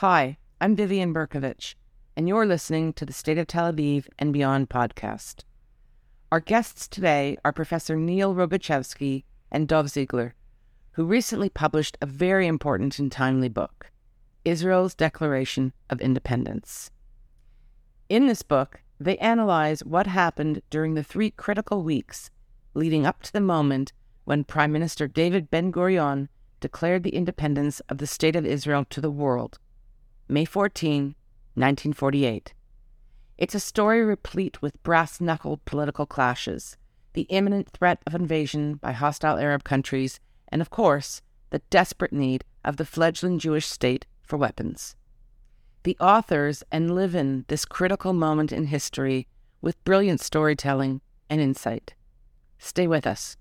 Hi, I'm Vivian Bercovici, and you're listening to the State of Tel Aviv and Beyond podcast. Our guests today are Professor Neil Rogachevsky and Dov Zigler, who recently published a very important and timely book, Israel's Declaration of Independence. In this book, they analyze what happened during the three critical weeks leading up to the moment when Prime Minister David Ben Gurion declared the independence of the State of Israel to the world May 14, 1948. It's a story replete with brass knuckled political clashes, the imminent threat of invasion by hostile Arab countries, and of course, the desperate need of the fledgling Jewish state for weapons. The authors enliven this critical moment in history with brilliant storytelling and insight. Stay with us.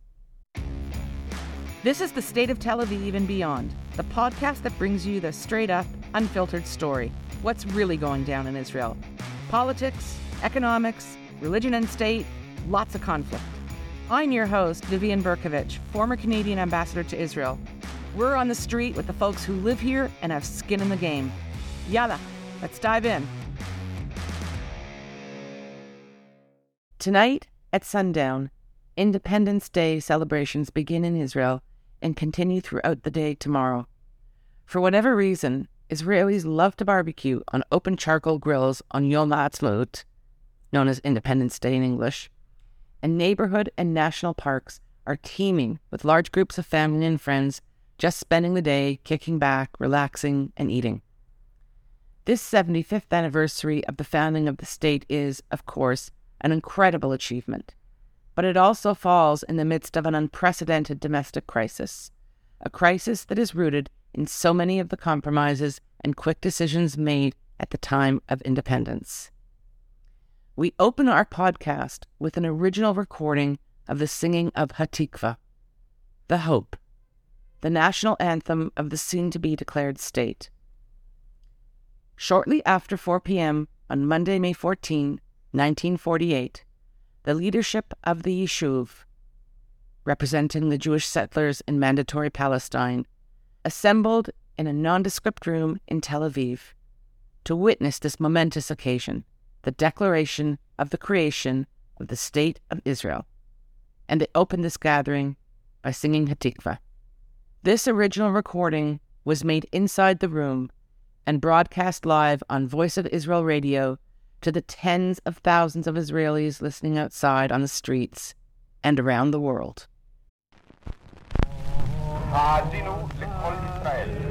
This is the State of Tel Aviv and Beyond, the podcast that brings you the straight up, unfiltered story. What's really going down in Israel? Politics, economics, religion and state, lots of conflict. I'm your host, Vivian Bercovici, former Canadian ambassador to Israel. We're on the street with the folks who live here and have skin in the game. Yalla, let's dive in. Tonight at sundown, Independence Day celebrations begin in Israel and continue throughout the day tomorrow. For whatever reason, Israelis love to barbecue on open charcoal grills on Yom Ha'atzmaut, known as Independence Day in English, and neighborhood and national parks are teeming with large groups of family and friends just spending the day kicking back, relaxing, and eating. This 75th anniversary of the founding of the state is, of course, an incredible achievement but it also falls in the midst of an unprecedented domestic crisis, a crisis that is rooted in so many of the compromises and quick decisions made at the time of independence. We open our podcast with an original recording of the singing of Hatikva, the Hope, the national anthem of the soon to be declared state. Shortly after 4 p.m. on Monday, May 14, 1948, the leadership of the Yishuv, representing the Jewish settlers in Mandatory Palestine, assembled in a nondescript room in Tel Aviv to witness this momentous occasion, the declaration of the creation of the State of Israel. And they opened this gathering by singing Hatikva. This original recording was made inside the room and broadcast live on Voice of Israel radio to the tens of thousands of Israelis listening outside on the streets and around the world. האזינו לקול ישראל.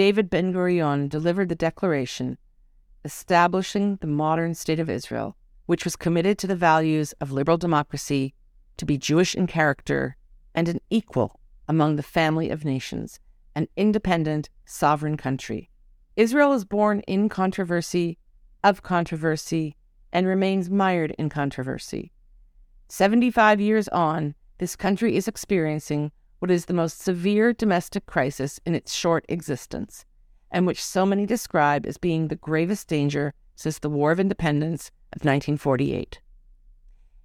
David Ben Gurion delivered the declaration establishing the modern state of Israel, which was committed to the values of liberal democracy, to be Jewish in character, and an equal among the family of nations, an independent, sovereign country. Israel is born in controversy, of controversy, and remains mired in controversy. 75 years on, this country is experiencing what is the most severe domestic crisis in its short existence, and which so many describe as being the gravest danger since the War of Independence of 1948.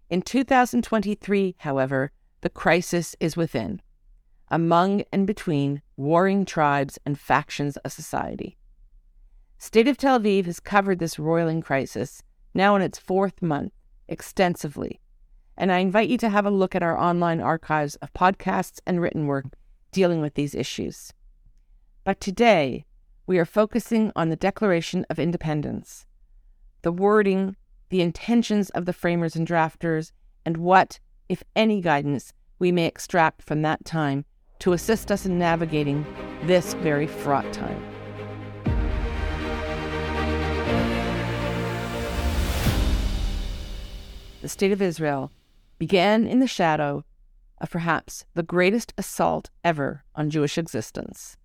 In 2023, however, the crisis is within, among and between warring tribes and factions of society. State of Tel Aviv has covered this roiling crisis, now in its fourth month, extensively, and I invite you to have a look at our online archives of podcasts and written work dealing with these issues. But today, we are focusing on the Declaration of Independence, the wording, the intentions of the framers and drafters, and what, if any, guidance we may extract from that time to assist us in navigating this very fraught time. The State of Israel began in the shadow of perhaps the greatest assault ever on Jewish existence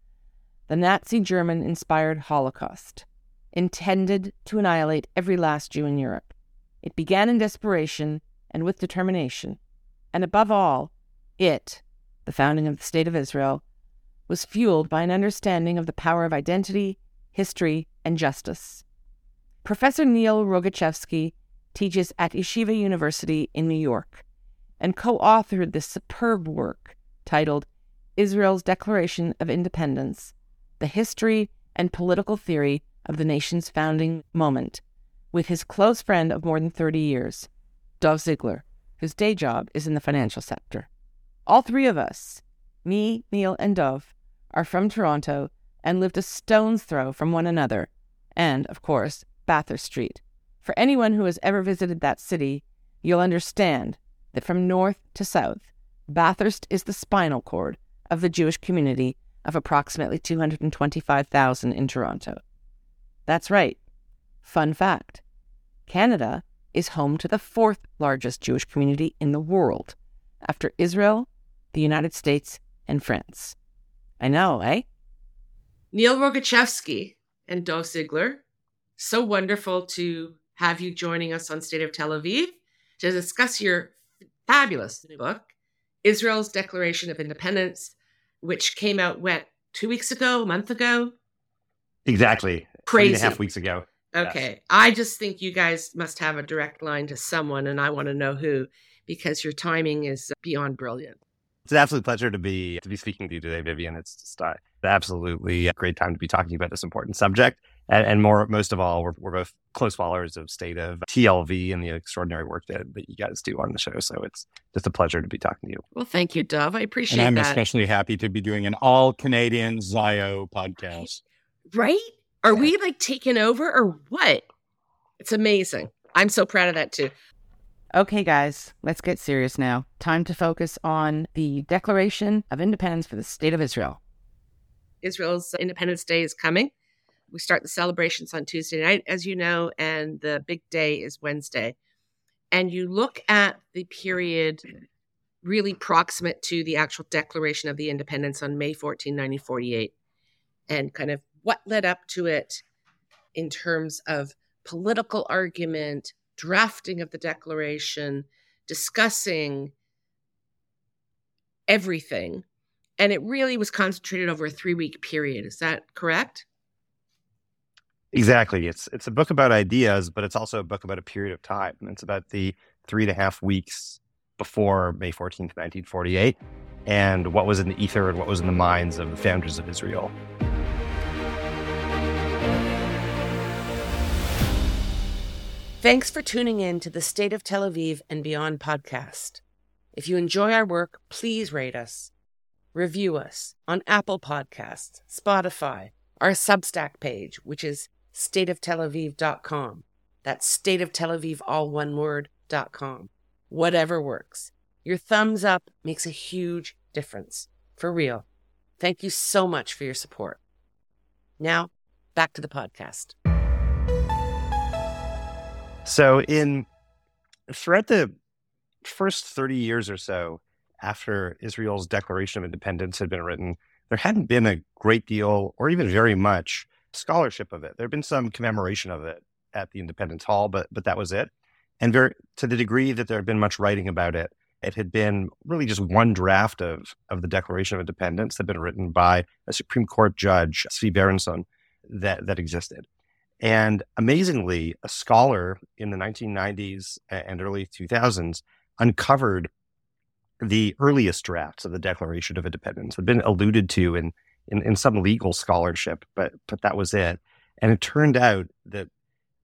the Nazi German inspired Holocaust, intended to annihilate every last Jew in Europe. It began in desperation and with determination, and above all, it, the founding of the State of Israel, was fueled by an understanding of the power of identity, history, and justice. Professor Neil Rogachevsky teaches at Yeshiva University in New York and co authored this superb work titled Israel's Declaration of Independence The History and Political Theory of the Nation's Founding Moment with his close friend of more than 30 years, Dov Zigler, whose day job is in the financial sector. All three of us, me, Neil, and Dov, are from Toronto and lived a stone's throw from one another, and, of course, Bathurst Street. For anyone who has ever visited that city, you'll understand that from north to south, Bathurst is the spinal cord of the Jewish community of approximately 225,000 in Toronto. That's right. Fun fact Canada is home to the fourth largest Jewish community in the world, after Israel, the United States, and France. I know, eh? Neil Rogachevsky and Dov Zigler, so wonderful to have you joining us on State of Tel Aviv to discuss your fabulous new book, Israel's Declaration of Independence, which came out, what, two weeks ago, a month ago? Exactly. Crazy. Three and a half weeks ago. Okay. Yes. I just think you guys must have a direct line to someone, and I want to know who because your timing is beyond brilliant. It's an absolute pleasure to be to be speaking to you today, Vivian. It's just uh, absolutely a great time to be talking about this important subject. And, and more, most of all, we're, we're both close followers of State of TLV and the extraordinary work that, that you guys do on the show. So it's just a pleasure to be talking to you. Well, thank you, Dov. I appreciate and I'm that. especially happy to be doing an all Canadian Zio podcast. Right? Are we like taking over or what? It's amazing. I'm so proud of that too. Okay, guys, let's get serious now. Time to focus on the Declaration of Independence for the State of Israel. Israel's Independence Day is coming. We start the celebrations on Tuesday night, as you know, and the big day is Wednesday. And you look at the period really proximate to the actual Declaration of the Independence on May 14, 1948, and kind of what led up to it in terms of political argument, drafting of the Declaration, discussing everything. And it really was concentrated over a three week period. Is that correct? Exactly. It's it's a book about ideas, but it's also a book about a period of time. And it's about the three and a half weeks before May 14th, 1948, and what was in the ether and what was in the minds of the founders of Israel. Thanks for tuning in to the State of Tel Aviv and Beyond podcast. If you enjoy our work, please rate us, review us on Apple Podcasts, Spotify, our Substack page, which is stateoftelaviv.com. That's stateoftelaviv, all one word, dot com. Whatever works. Your thumbs up makes a huge difference. For real. Thank you so much for your support. Now, back to the podcast. So in throughout the first 30 years or so after Israel's Declaration of Independence had been written, there hadn't been a great deal or even very much scholarship of it. There had been some commemoration of it at the Independence Hall, but but that was it. And very to the degree that there had been much writing about it, it had been really just one draft of of the Declaration of Independence that had been written by a Supreme Court judge, Zvi Berenson, that that existed. And amazingly, a scholar in the 1990s and early 2000s uncovered the earliest drafts of the Declaration of Independence. Had been alluded to in, in, in some legal scholarship, but but that was it. And it turned out that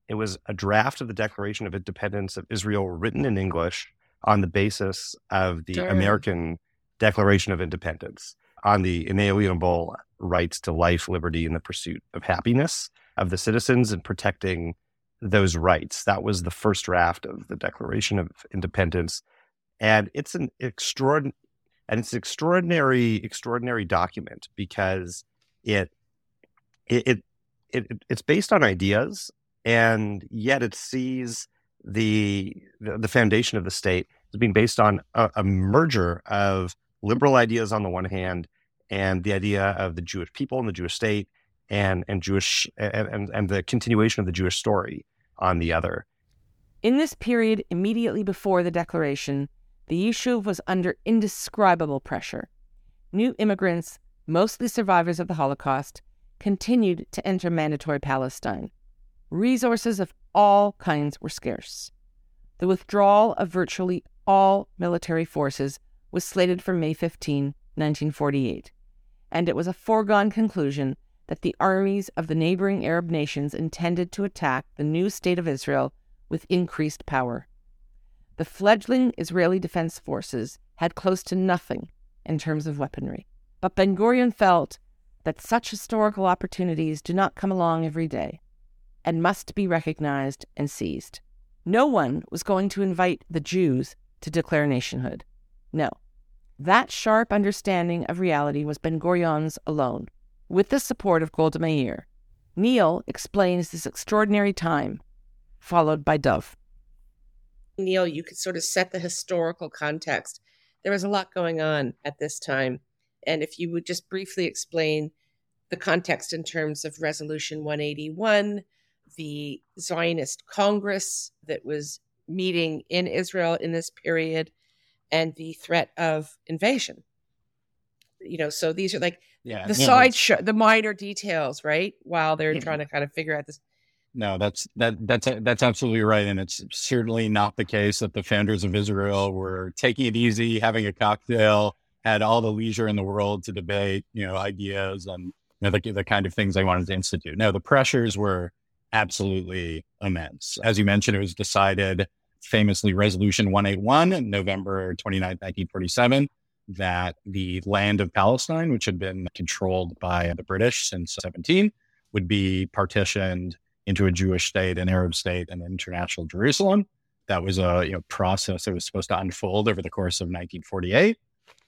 it was a draft of the Declaration of Independence of Israel written in English on the basis of the sure. American Declaration of Independence on the inalienable rights to life, liberty, and the pursuit of happiness of the citizens and protecting those rights. That was the first draft of the Declaration of Independence. And it's an extraordinary and it's an extraordinary, extraordinary document because it it, it it it's based on ideas and yet it sees the the foundation of the state as being based on a, a merger of liberal ideas on the one hand and the idea of the Jewish people and the Jewish state and and Jewish and, and the continuation of the Jewish story on the other. In this period immediately before the declaration, the Yishuv was under indescribable pressure. New immigrants, mostly survivors of the Holocaust, continued to enter mandatory Palestine. Resources of all kinds were scarce. The withdrawal of virtually all military forces was slated for May 15, 1948, and it was a foregone conclusion that the armies of the neighboring Arab nations intended to attack the new state of Israel with increased power. The fledgling Israeli Defense Forces had close to nothing in terms of weaponry, but Ben Gurion felt that such historical opportunities do not come along every day and must be recognized and seized. No one was going to invite the Jews to declare nationhood. No. That sharp understanding of reality was Ben Gurion's alone with the support of Golda Meir. Neil explains this extraordinary time, followed by Dov. Neil, you could sort of set the historical context. There was a lot going on at this time. And if you would just briefly explain the context in terms of Resolution 181, the Zionist Congress that was meeting in Israel in this period, and the threat of invasion. You know, so these are like yeah, the side show, the minor details, right? While they're yeah. trying to kind of figure out this. No, that's that that's that's absolutely right, and it's certainly not the case that the founders of Israel were taking it easy, having a cocktail, had all the leisure in the world to debate, you know, ideas and you know, the, the kind of things they wanted to institute. No, the pressures were absolutely immense. As you mentioned, it was decided famously Resolution 181, November 29, 1947 that the land of Palestine, which had been controlled by the British since 17, would be partitioned into a Jewish state, an Arab state, and international Jerusalem. That was a you know, process that was supposed to unfold over the course of 1948.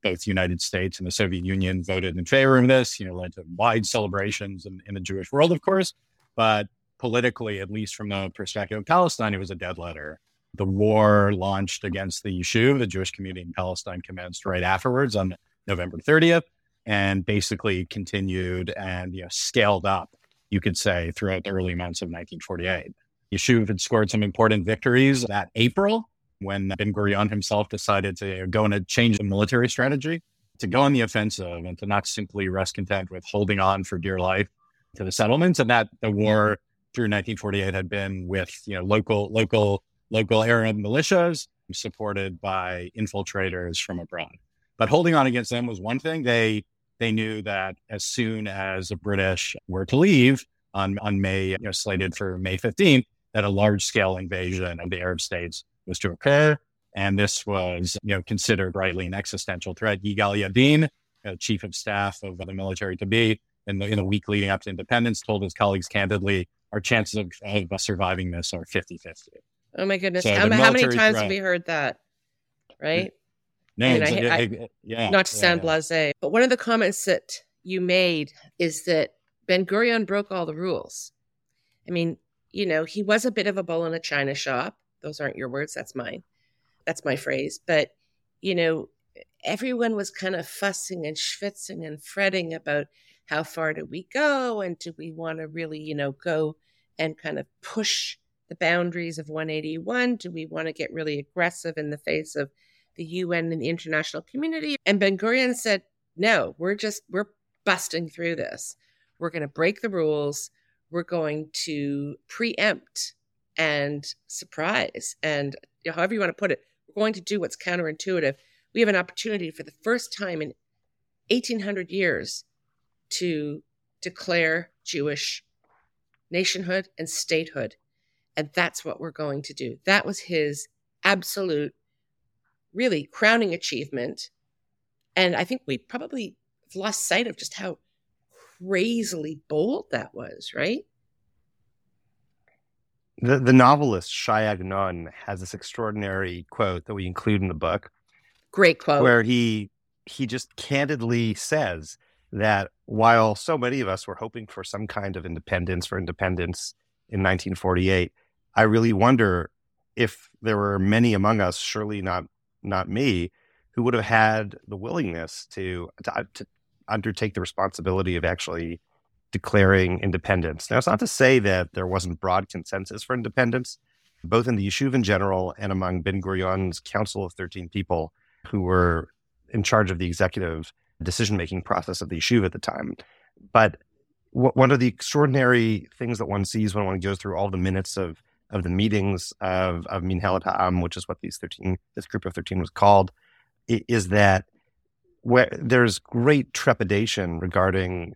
Both the United States and the Soviet Union voted in favor of this, you know, led to wide celebrations in, in the Jewish world, of course. But politically, at least from the perspective of Palestine, it was a dead letter. The war launched against the Yishuv, the Jewish community in Palestine, commenced right afterwards on November 30th, and basically continued and you know, scaled up, you could say, throughout the early months of 1948. Yishuv had scored some important victories that April when Ben Gurion himself decided to go and change the military strategy, to go on the offensive and to not simply rest content with holding on for dear life to the settlements, and that the war through 1948 had been with you know local local local Arab militias supported by infiltrators from abroad. But holding on against them was one thing. They they knew that as soon as the British were to leave on on May, you know, slated for May 15th, that a large scale invasion of the Arab states was to occur. And this was, you know, considered rightly an existential threat. Yigal Yadin, uh, chief of staff of the military to be, in the, in the week leading up to independence, told his colleagues candidly, our chances of, of surviving this are 50 50. Oh my goodness. So how, how, many times have we heard that? Right? No, I, I, yeah. Not to sound yeah. blase, but one of the comments that you made is that Ben Gurion broke all the rules. I mean, you know, he was a bit of a bull in a china shop. Those aren't your words, that's mine. That's my phrase. But, you know, everyone was kind of fussing and schwitzing and fretting about how far do we go and do we want to really, you know, go and kind of push the boundaries of 181? Do we want to get really aggressive in the face of the UN and the international community? And Ben Gurion said, no, we're just, we're busting through this. We're going to break the rules. we're going to preempt and surprise and however you want to put it, we're going to do what's counterintuitive. We have an opportunity for the first time in 1800 years to declare Jewish nationhood and statehood. And that's what we're going to do. That was his absolute, really crowning achievement. And I think we probably lost sight of just how crazily bold that was, right? The, the novelist Shai Agnon has this extraordinary quote that we include in the book. Great quote. Where he he just candidly says that while so many of us were hoping for some kind of independence for independence in 1948, I really wonder if there were many among us, surely not not me, who would have had the willingness to to, uh, to undertake the responsibility of actually declaring independence. Now, it's not to say that there wasn't broad consensus for independence, both in the Yishuv in general and among Ben Gurion's Council of 13 people who were in charge of the executive decision making process of the Yishuv at the time. But one of the extraordinary things that one sees when one goes through all the minutes of of the meetings of of Minhalat Ha'am, which is what these 13 this group of 13 was called, is that where there's great trepidation regarding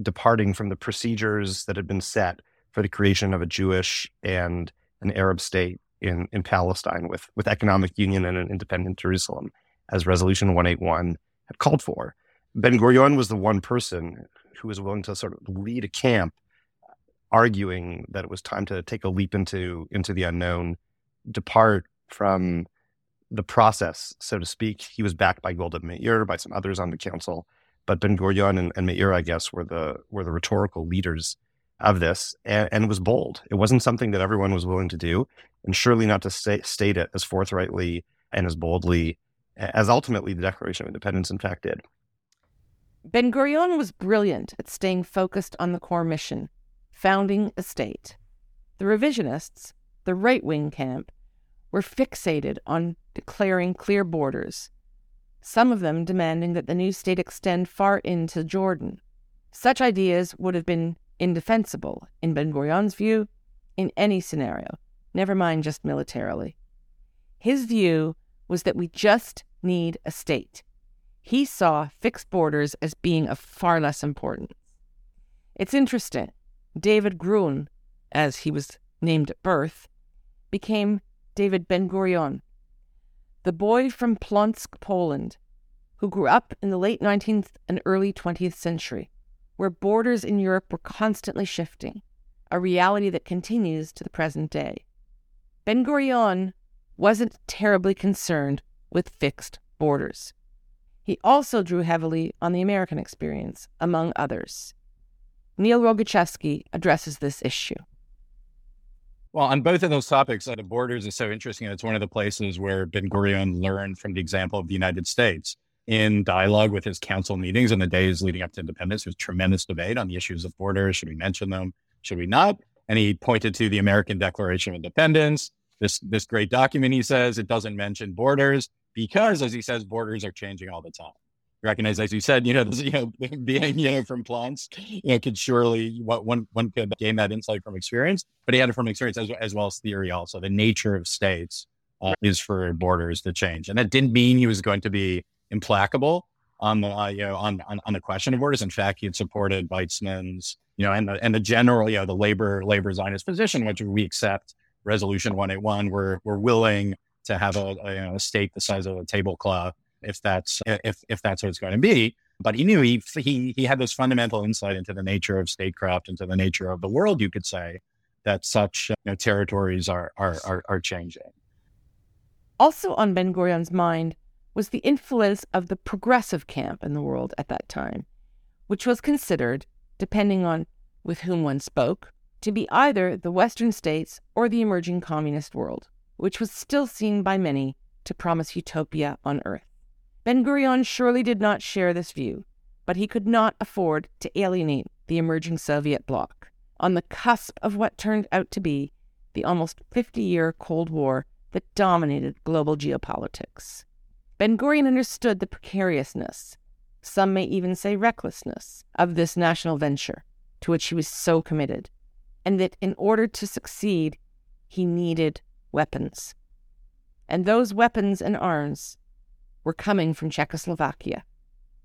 departing from the procedures that had been set for the creation of a Jewish and an Arab state in, in Palestine with, with economic union and an independent Jerusalem, as Resolution 181 had called for. Ben Gurion was the one person who was willing to sort of lead a camp arguing that it was time to take a leap into into the unknown, depart from the process, so to speak. He was backed by Golda Meir, by some others on the council, but Ben Gurion and, and Meir, I guess, were the were the rhetorical leaders of this, and, and, was bold. It wasn't something that everyone was willing to do, and surely not to say, state it as forthrightly and as boldly as ultimately the Declaration of Independence, in fact, did. Ben Gurion was brilliant at staying focused on the core mission, founding a state. The revisionists, the right wing camp, were fixated on declaring clear borders, some of them demanding that the new state extend far into Jordan. Such ideas would have been indefensible, in Ben Gurion's view, in any scenario, never mind just militarily. His view was that we just need a state. He saw fixed borders as being of far less importance. It's interesting. David Gruen, as he was named at birth, became David Ben Gurion, the boy from Plonsk, Poland, who grew up in the late 19th and early 20th century, where borders in Europe were constantly shifting, a reality that continues to the present day. Ben Gurion wasn't terribly concerned with fixed borders. He also drew heavily on the American experience, among others. Neil Rogachevsky addresses this issue. Well, on both of those topics, uh, the borders is so interesting. It's one of the places where Ben Gurion learned from the example of the United States in dialogue with his council meetings in the days leading up to independence. There was tremendous debate on the issues of borders. Should we mention them? Should we not? And he pointed to the American Declaration of Independence, this this great document. He says it doesn't mention borders because, as he says, borders are changing all the time recognize, as you said, you know, this, you know, being you know from Plonsk, you know, could surely what one one could gain that insight from experience, but he had it from experience as, as well as theory. Also, the nature of states uh, is for borders to change, and that didn't mean he was going to be implacable on the uh, you know on, on, on the question of borders. In fact, he had supported Weizmann's you know and the and the general you know the labor labor Zionist position, which we accept. Resolution 181, we're we're willing to have a, a, you know, a state the size of a tablecloth if that's uh, if if that's what it's going to be. But he knew he he he had this fundamental insight into the nature of statecraft, into the nature of the world. You could say that such you know, territories are, are are are changing. Also on Ben Gurion's mind was the influence of the progressive camp in the world at that time, which was considered, depending on with whom one spoke, to be either the Western states or the emerging communist world, which was still seen by many to promise utopia on earth. Ben Gurion surely did not share this view, but he could not afford to alienate the emerging Soviet bloc on the cusp of what turned out to be the almost 50 year Cold War that dominated global geopolitics. Ben Gurion understood the precariousness, some may even say recklessness, of this national venture, to which he was so committed, and that in order to succeed, he needed weapons. And those weapons and arms were coming from Czechoslovakia.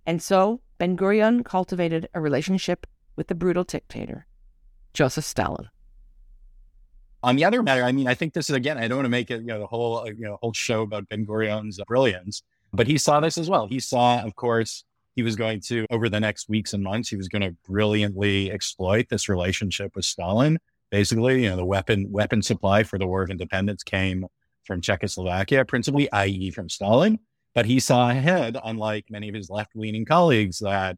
And so Ben Gurion cultivated a relationship with the brutal dictator, Joseph Stalin. On the other matter, I mean, I think this is again, I don't want to make it you know the whole uh, you know whole show about Ben Gurion's brilliance, but he saw this as well. He saw, of course, he was going to over the next weeks and months, he was going to brilliantly exploit this relationship with Stalin. Basically, you know, the weapon weapon supply for the War of Independence came from Czechoslovakia, principally, i.e., from Stalin. But he saw ahead, unlike many of his left leaning colleagues, that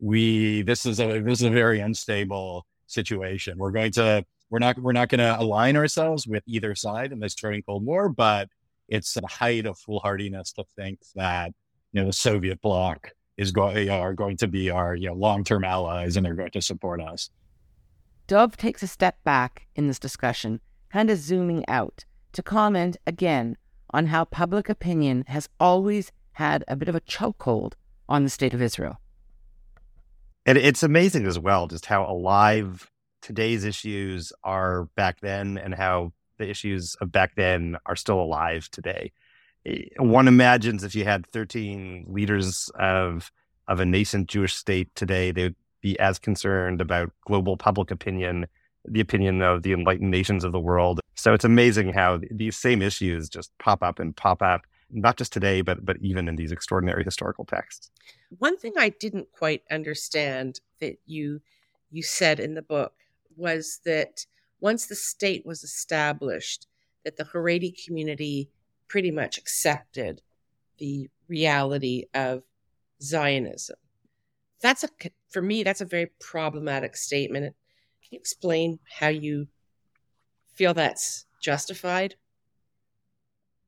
we this is a this is a very unstable situation. We're going to we're not we're not going to align ourselves with either side in this turning Cold War, but it's the height of foolhardiness to think that you know the Soviet bloc is going are going to be our you know long term allies and they're going to support us. Dov takes a step back in this discussion, kind of zooming out to comment again on how public opinion has always had a bit of a chokehold on the state of Israel. And it's amazing as well just how alive today's issues are back then and how the issues of back then are still alive today. Eh, one imagines if you had 13 leaders of of a nascent Jewish state today, they would be as concerned about global public opinion the opinion of the enlightened nations of the world. So it's amazing how these same issues just pop up and pop up, not just today, but but even in these extraordinary historical texts. One thing I didn't quite understand that you you said in the book was that once the state was established, that the Haredi community pretty much accepted the reality of Zionism. That's a for me that's a very problematic statement you explain how you feel that's justified?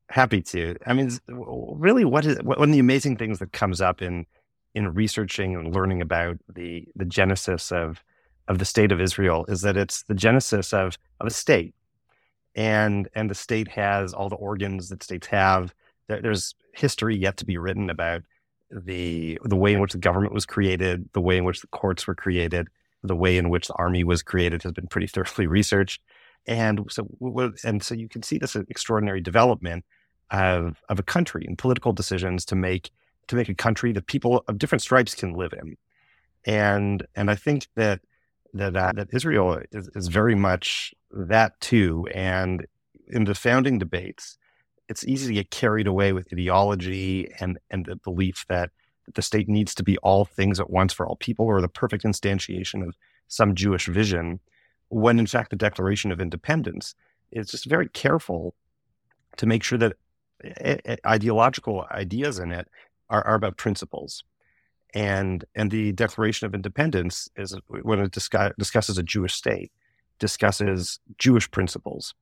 Happy to. I mean, really, what is one of the amazing things that comes up in in researching and learning about the the genesis of of the state of Israel is that it's the genesis of of a state, and and the state has all the organs that states have. There's history yet to be written about the the way in which the government was created, the way in which the courts were created, the way in which the army was created has been pretty thoroughly researched. And so, and so you can see this extraordinary development of, of a country and political decisions to make, to make a country that people of different stripes can live in. And, and I think that, that, uh, that Israel is, is very much that too. And in the founding debates, it's easy to get carried away with ideology and, and the belief that that the state needs to be all things at once for all people or the perfect instantiation of some Jewish vision, when in fact the Declaration of Independence is just very careful to make sure that eh, eh, ideological ideas in it are, are about principles. And, and the Declaration of Independence is when it discuss, discusses a Jewish state, discusses Jewish principles.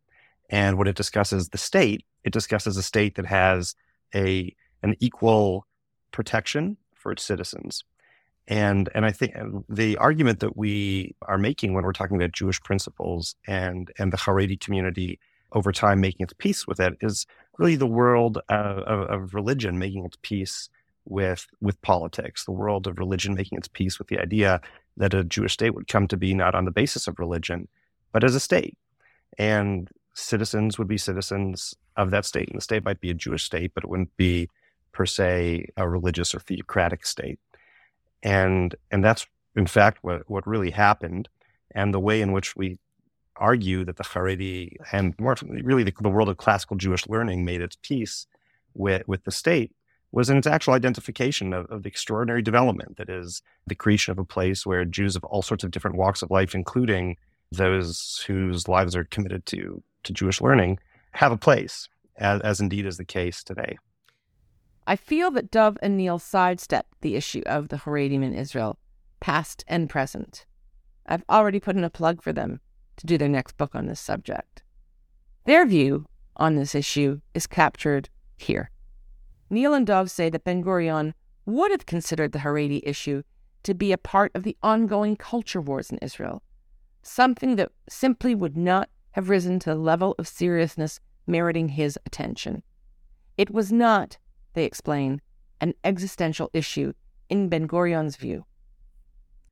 And when it discusses the state, it discusses a state that has a an equal protection for its citizens. And and I think the argument that we are making when we're talking about Jewish principles and and the Haredi community over time making its peace with it is really the world of, of, of religion making its peace with with politics, the world of religion making its peace with the idea that a Jewish state would come to be not on the basis of religion, but as a state. And citizens would be citizens of that state. And the state might be a Jewish state, but it wouldn't be per se a religious or theocratic state. And and that's in fact what, what really happened. And the way in which we argue that the Haredi and more really the, the world of classical Jewish learning made its peace with, with the state was in its actual identification of, of, the extraordinary development that is the creation of a place where Jews of all sorts of different walks of life, including those whose lives are committed to, to Jewish learning, have a place, as, as indeed is the case today. I feel that Dov and Neil sidestepped the issue of the Haredim in Israel, past and present. I've already put in a plug for them to do their next book on this subject. Their view on this issue is captured here. Neil and Dov say that Ben Gurion would have considered the Haredi issue to be a part of the ongoing culture wars in Israel, something that simply would not have risen to the level of seriousness meriting his attention. It was not they explain, an existential issue in Ben Gurion's view.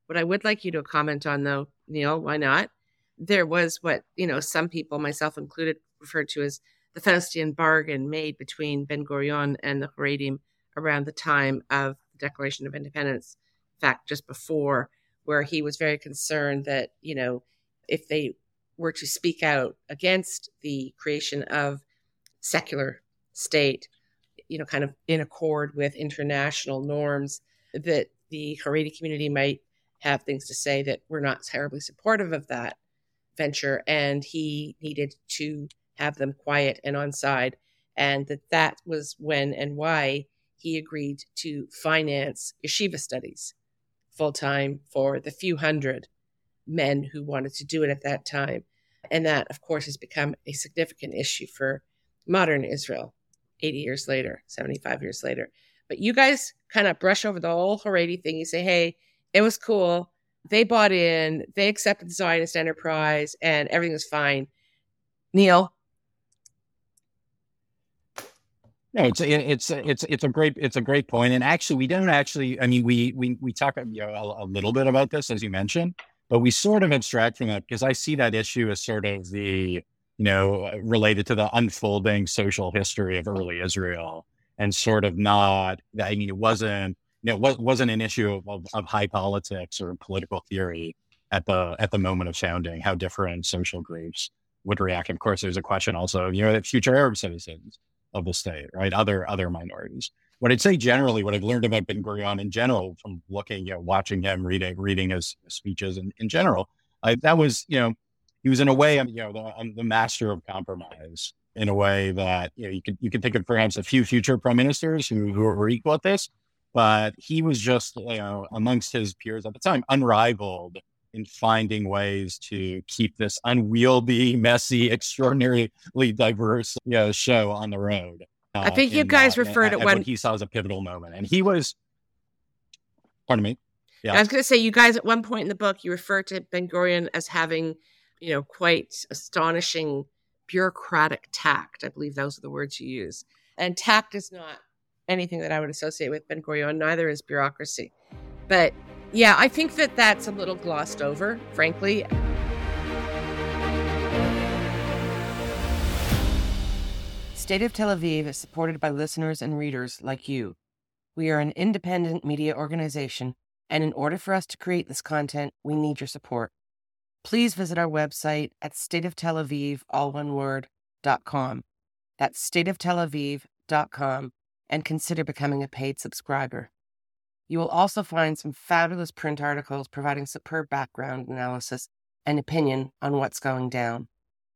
What I would like you to comment on, though, Neil, why not? There was what, you know, some people, myself included, referred to as the Faustian bargain made between Ben Gurion and the Haredim around the time of the Declaration of Independence. In fact, just before, where he was very concerned that, you know, if they were to speak out against the creation of secular state, you know, kind of in accord with international norms, that the Haredi community might have things to say that were not terribly supportive of that venture. And he needed to have them quiet and on side. And that that was when and why he agreed to finance yeshiva studies full time for the few hundred men who wanted to do it at that time. And that, of course, has become a significant issue for modern Israel 80 years later, 75 years later. But you guys kind of brush over the whole Haredi thing. You say, hey, it was cool. They bought in, they accepted the Zionist enterprise, and everything was fine. Neil? No, it's it's it's it's a great it's a great point. and actually, we don't actually. I mean, we we we talk you know, a, a little bit about this as you mentioned, but we sort of abstract from it because I see that issue as sort of the you know uh, related to the unfolding social history of early Israel, and sort of not. I mean, it wasn't you know, wasn't an issue of, of, high politics or political theory at the at the moment of founding. How different social groups would react. Of course, there's a question also, of, you know, future Arab citizens of the state, right? Other other minorities. What I'd say generally, what I've learned about Ben Gurion in general from looking, you know, watching him, reading reading his speeches in, in general, I, that was, you know, he was in a way, you know, the, the master of compromise in a way that you know you could you could think of perhaps a few future prime ministers who, who were equal at this, but he was just you know amongst his peers at the time unrivaled in finding ways to keep this unwieldy, messy, extraordinarily diverse you know, show on the road. Uh, I think you guys uh, referred to when he saw as a pivotal moment, and he was. Pardon me. Yeah, I was going to say you guys at one point in the book you referred to Ben Gurion as having, you know, quite astonishing bureaucratic tact. I believe those are the words you use. And tact is not anything that I would associate with Ben Gurion. Neither is bureaucracy. But yeah, I think that that's a little glossed over, frankly. State of Tel Aviv is supported by listeners and readers like you. We are an independent media organization, and in order for us to create this content, we need your support. Please visit our website at stateoftelaviv, dot com. That's stateoftelaviv.com and consider becoming a paid subscriber. You will also find some fabulous print articles providing superb background analysis and opinion on what's going down.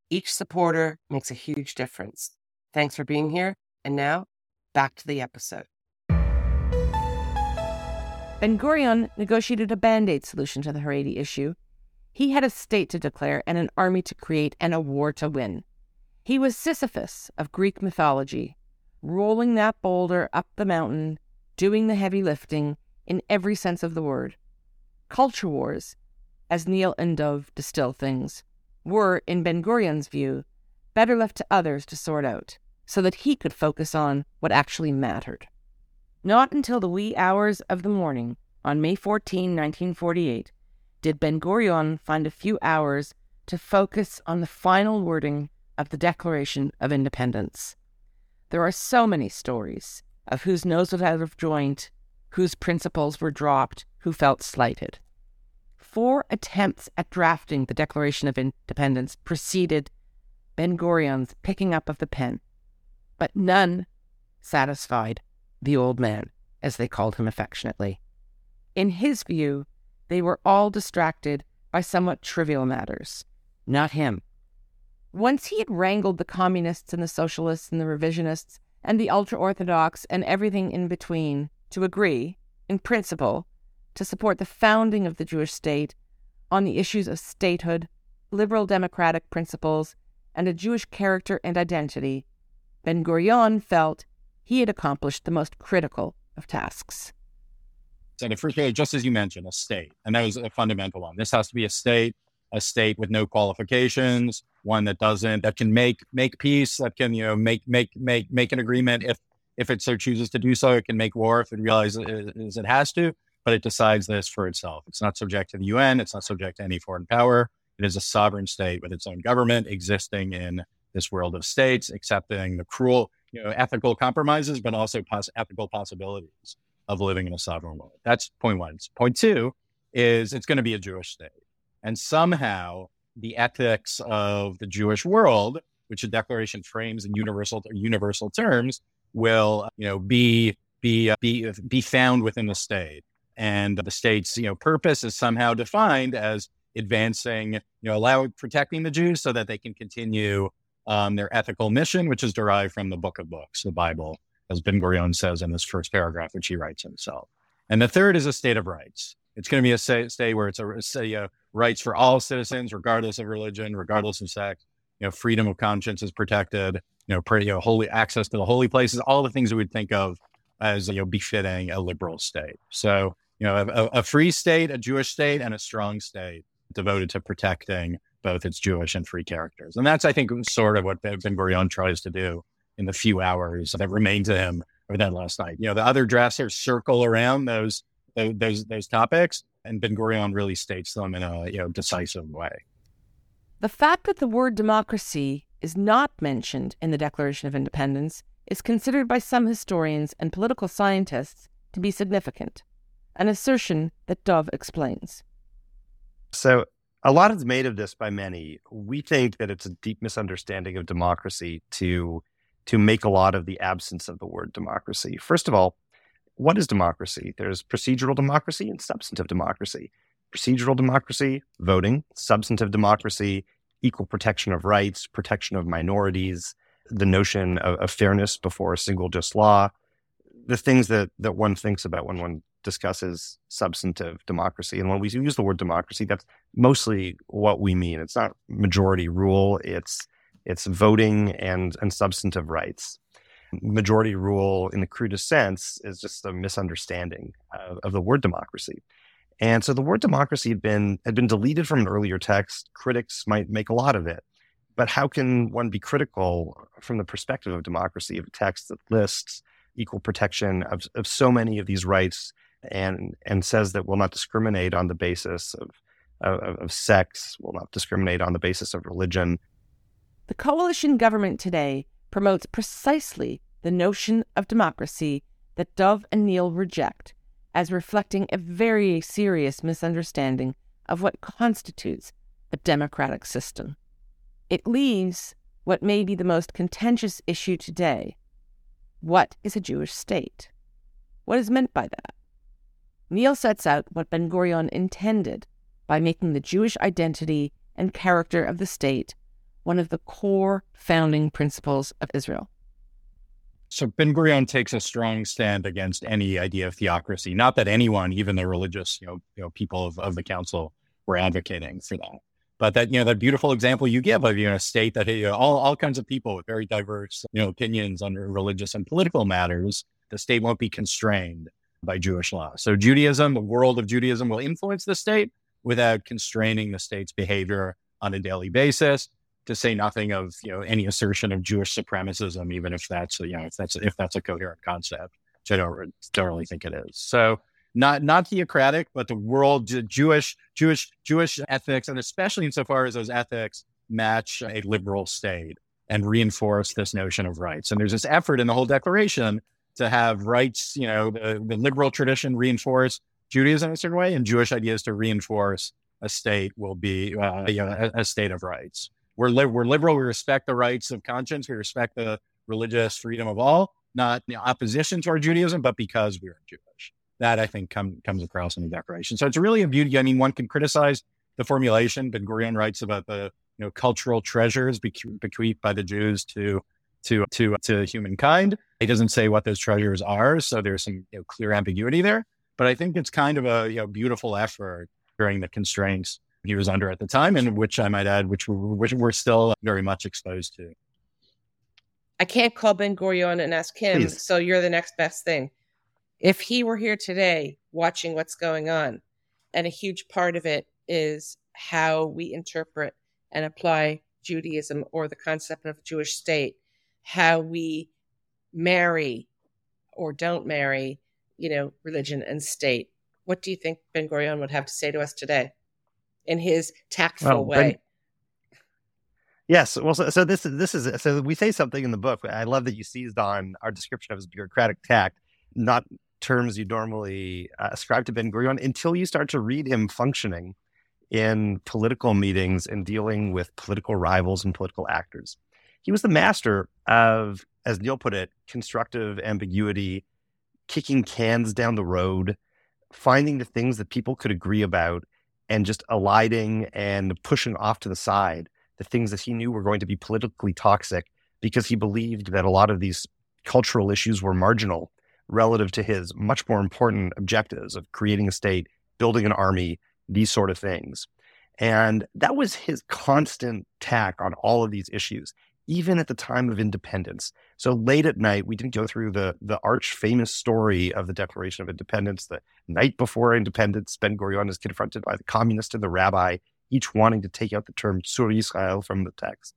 Each supporter makes a huge difference. Thanks for being here. And now, back to the episode. Ben Gurion negotiated a band aid solution to the Haredi issue. He had a state to declare and an army to create and a war to win. He was Sisyphus of Greek mythology, rolling that boulder up the mountain, doing the heavy lifting, in every sense of the word. Culture wars, as Neil and Dov distill things, were, in Ben Gurion's view, better left to others to sort out, so that he could focus on what actually mattered. Not until the wee hours of the morning, on May 14, 1948, did Ben Gurion find a few hours to focus on the final wording of the Declaration of Independence. There are so many stories of whose nose was out of joint whose principles were dropped, who felt slighted. Four attempts at drafting the Declaration of Independence preceded Ben Gurion's picking up of the pen, but none satisfied the old man, as they called him affectionately. In his view, they were all distracted by somewhat trivial matters, not him. Once he had wrangled the communists and the socialists and the revisionists and the ultra orthodox and everything in between, to agree, in principle, to support the founding of the Jewish state on the issues of statehood, liberal democratic principles, and a Jewish character and identity, Ben Gurion felt he had accomplished the most critical of tasks. So the first, just as you mentioned, a state, and that was a fundamental one. This has to be a state, a state with no qualifications, one that doesn't that can make make peace, that can you know make make make make an agreement if if it so chooses to do so, it can make war if it realizes it has to, but it decides this for itself. It's not subject to the UN. It's not subject to any foreign power. It is a sovereign state with its own government existing in this world of states, accepting the cruel, you know, ethical compromises, but also pos- ethical possibilities of living in a sovereign world. That's point one. Point two is it's going to be a Jewish state. And somehow the ethics of the Jewish world, which the declaration frames in universal universal terms, will you know be be uh, be be found within the state. And the state's you know purpose is somehow defined as advancing, you know, allow protecting the Jews so that they can continue um, their ethical mission, which is derived from the Book of Books, the Bible, as Ben Gurion says in this first paragraph, which he writes himself. And the third is a state of rights. It's going to be a state where it's a, state of rights for all citizens, regardless of religion, regardless of sex. You know, freedom of conscience is protected. You know, pretty, you know, holy access to the holy places, all the things that we would think of as you know befitting a liberal state. So, you know, a, a free state, a Jewish state, and a strong state devoted to protecting both its Jewish and free characters. And that's, I think, sort of what Ben Gurion tries to do in the few hours that remain to him or that last night. You know, the other drafters circle around those those those topics, and Ben Gurion really states them in a you know decisive way. The fact that the word democracy is not mentioned in the Declaration of Independence is considered by some historians and political scientists to be significant, an assertion that Dov explains. So, a lot is made of this by many. We think that it's a deep misunderstanding of democracy to to make a lot of the absence of the word democracy. First of all, what is democracy? There's procedural democracy and substantive democracy. Procedural democracy, voting, substantive democracy, equal protection of rights, protection of minorities, the notion of, of fairness before a single just law, the things that, that one thinks about when one discusses substantive democracy. And when we use the word democracy, that's mostly what we mean. It's not majority rule, it's it's voting and and substantive rights majority rule in the crudest sense is just a misunderstanding of, of, the word democracy. And so the word democracy had been had been deleted from an earlier text. Critics might make a lot of it. But how can one be critical from the perspective of democracy of a text that lists equal protection of, of so many of these rights and and says that will not discriminate on the basis of, of, of sex, will not discriminate on the basis of religion. The coalition government today promotes precisely the notion of democracy that Dov and Neil reject as reflecting a very serious misunderstanding of what constitutes a democratic system. It leaves what may be the most contentious issue today what is a Jewish state? What is meant by that? Neil sets out what Ben Gurion intended by making the Jewish identity and character of the state one of the core founding principles of Israel. So Ben Gurion takes a strong stand against any idea of theocracy. Not that anyone, even the religious, you know, you know people of, of the council, were advocating for that. But that you know that beautiful example you give of you know a state that you know, all all kinds of people with very diverse you know opinions on religious and political matters, the state won't be constrained by Jewish law. So Judaism, the world of Judaism, will influence the state without constraining the state's behavior on a daily basis to say nothing of you know any assertion of Jewish supremacism, even if that's you know if that's if that's a coherent concept, which I don't don't really think it is. So not not theocratic, but the world Jewish Jewish Jewish ethics, and especially insofar as those ethics match a liberal state and reinforce this notion of rights. And there's this effort in the whole declaration to have rights, you know, the, the liberal tradition reinforce Judaism in a certain way, and Jewish ideas to reinforce a state will be uh, you know, a, a state of rights. We're, li- we're liberal. We respect the rights of conscience. We respect the religious freedom of all, not in opposition to our Judaism, but because we are Jewish. That I think come, comes across in the Declaration. So it's really a beauty. I mean, one can criticize the formulation. Ben Gurion writes about the you know cultural treasures bequeathed by the Jews to to to to humankind. He doesn't say what those treasures are, so there's some you know, clear ambiguity there. But I think it's kind of a you know, beautiful effort during the constraints he was under at the time, and which I might add, which, which we're still very much exposed to. I can't call Ben Gurion and ask him, Please. so you're the next best thing. If he were here today watching what's going on, and a huge part of it is how we interpret and apply Judaism or the concept of a Jewish state, how we marry or don't marry, you know, religion and state, what do you think Ben Gurion would have to say to us today in his tactful Well, way? Ben- Yes. Well, so, so this is this is so we say something in the book. I love that you seized on our description of his bureaucratic tact, not terms you normally uh, ascribe to Ben Gurion until you start to read him functioning in political meetings and dealing with political rivals and political actors. He was the master of, as Neil put it, constructive ambiguity, kicking cans down the road, finding the things that people could agree about, and just eliding and pushing off to the side the things that he knew were going to be politically toxic because he believed that a lot of these cultural issues were marginal relative to his much more important objectives of creating a state, building an army, these sort of things. And that was his constant tack on all of these issues, even at the time of independence. So late at night, we didn't go through the, the arch famous story of the Declaration of Independence. The night before independence, Ben Gurion is confronted by the communist and the rabbi each wanting to take out the term Tzur Israel from the text.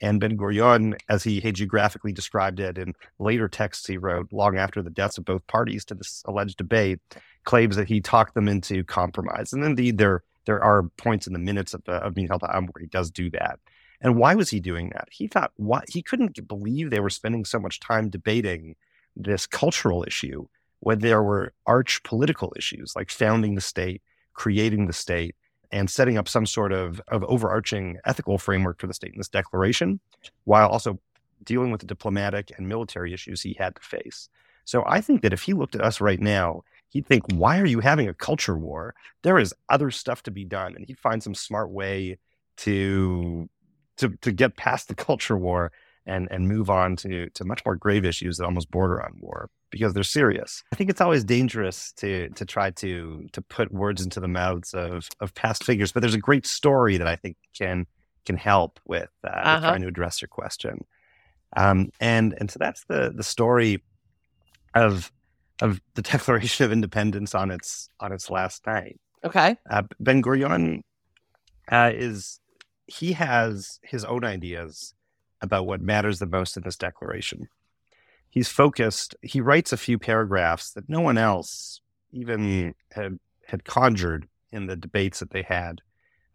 And Ben Gurion, as he hagiographically described it in later texts he wrote long after the deaths of both parties to this alleged debate, claims that he talked them into compromise. And indeed, there there are points in the minutes of, the, of Min where he does do that. And why was he doing that? He thought he couldn't believe they were spending so much time debating this cultural issue when there were arch political issues like founding the state, creating the state, and setting up some sort of, of overarching ethical framework for the state in this declaration, while also dealing with the diplomatic and military issues he had to face. So I think that if he looked at us right now, he'd think, why are you having a culture war? There is other stuff to be done. And he'd find some smart way to to to get past the culture war and and move on to to much more grave issues that almost border on war because they're serious. I think it's always dangerous to to try to to put words into the mouths of of past figures, but there's a great story that I think can can help with, uh, Uh-huh. with trying to address your question. Um, and and so that's the the story of of the Declaration of Independence on its on its last night. Okay. Uh, ben Gurion uh, is he has his own ideas about what matters the most in this declaration. He's focused. He writes a few paragraphs that no one else even had had conjured in the debates that they had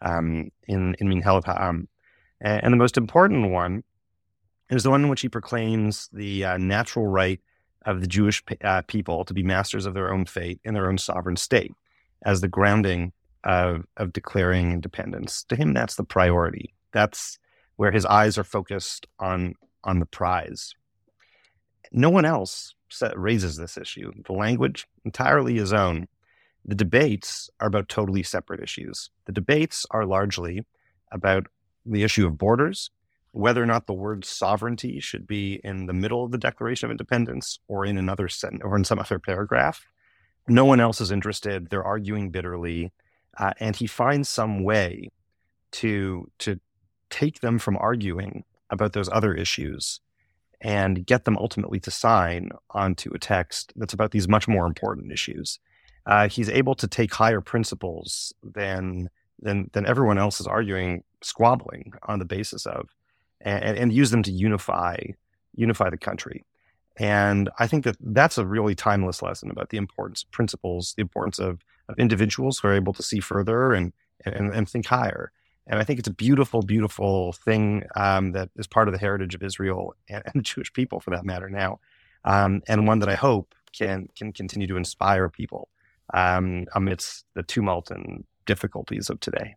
um, in in Minhalat Ha'am. And, and the most important one is the one in which he proclaims the uh, natural right of the Jewish uh, people to be masters of their own fate in their own sovereign state as the grounding of, of declaring independence. To him, that's the priority. That's where his eyes are focused on on the prize. No one else raises this issue. The language entirely his own. The debates are about totally separate issues. The debates are largely about the issue of borders, whether or not the word sovereignty should be in the middle of the Declaration of Independence or in another sentence or in some other paragraph. No one else is interested. They're arguing bitterly, uh, and he finds some way to to take them from arguing about those other issues and get them ultimately to sign onto a text that's about these much more important issues. Uh, he's able to take higher principles than than than everyone else is arguing, squabbling on the basis of, and, and use them to unify unify the country. And I think that that's a really timeless lesson about the importance of principles, the importance of, of individuals who are able to see further and, and, and think higher. And I think it's a beautiful, beautiful thing um, that is part of the heritage of Israel and, and the Jewish people, for that matter, now, um, and one that I hope can can continue to inspire people um, amidst the tumult and difficulties of today.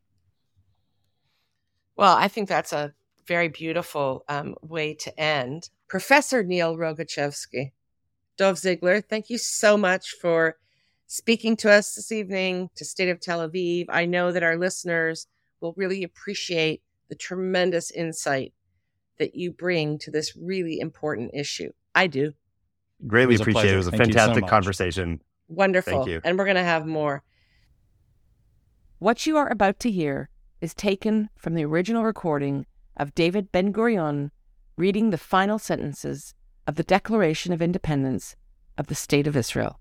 Well, I think that's a very beautiful um, way to end. Professor Neil Rogachevsky, Dov Zigler, thank you so much for speaking to us this evening to State of Tel Aviv. I know that our listeners will really appreciate the tremendous insight that you bring to this really important issue. I do. Greatly was appreciate it. It was a Thank you so fantastic conversation. Wonderful. Thank you. And we're going to have more. What you are about to hear is taken from the original recording of David Ben Gurion reading the final sentences of the Declaration of Independence of the State of Israel,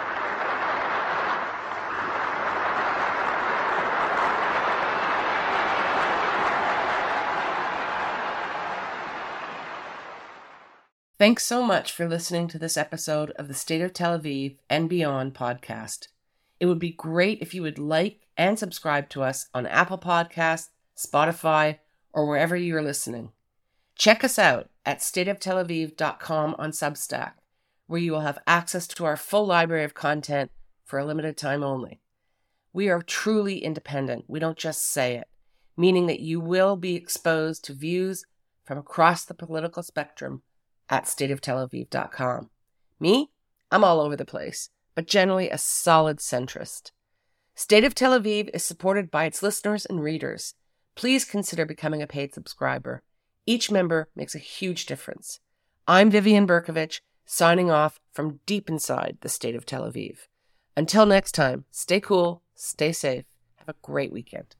Thanks so much for listening to this episode of the State of Tel Aviv and Beyond podcast. It would be great if you would like and subscribe to us on Apple Podcasts, Spotify, or wherever you are listening. Check us out at stateoftelaviv.com on Substack, where you will have access to our full library of content for a limited time only. We are truly independent. We don't just say it, meaning that you will be exposed to views from across the political spectrum at stateoftelaviv.com. Me? I'm all over the place, but generally a solid centrist. State of Tel Aviv is supported by its listeners and readers. Please consider becoming a paid subscriber. Each member makes a huge difference. I'm Vivian Bercovici, signing off from deep inside the state of Tel Aviv. Until next time, stay cool, stay safe, have a great weekend.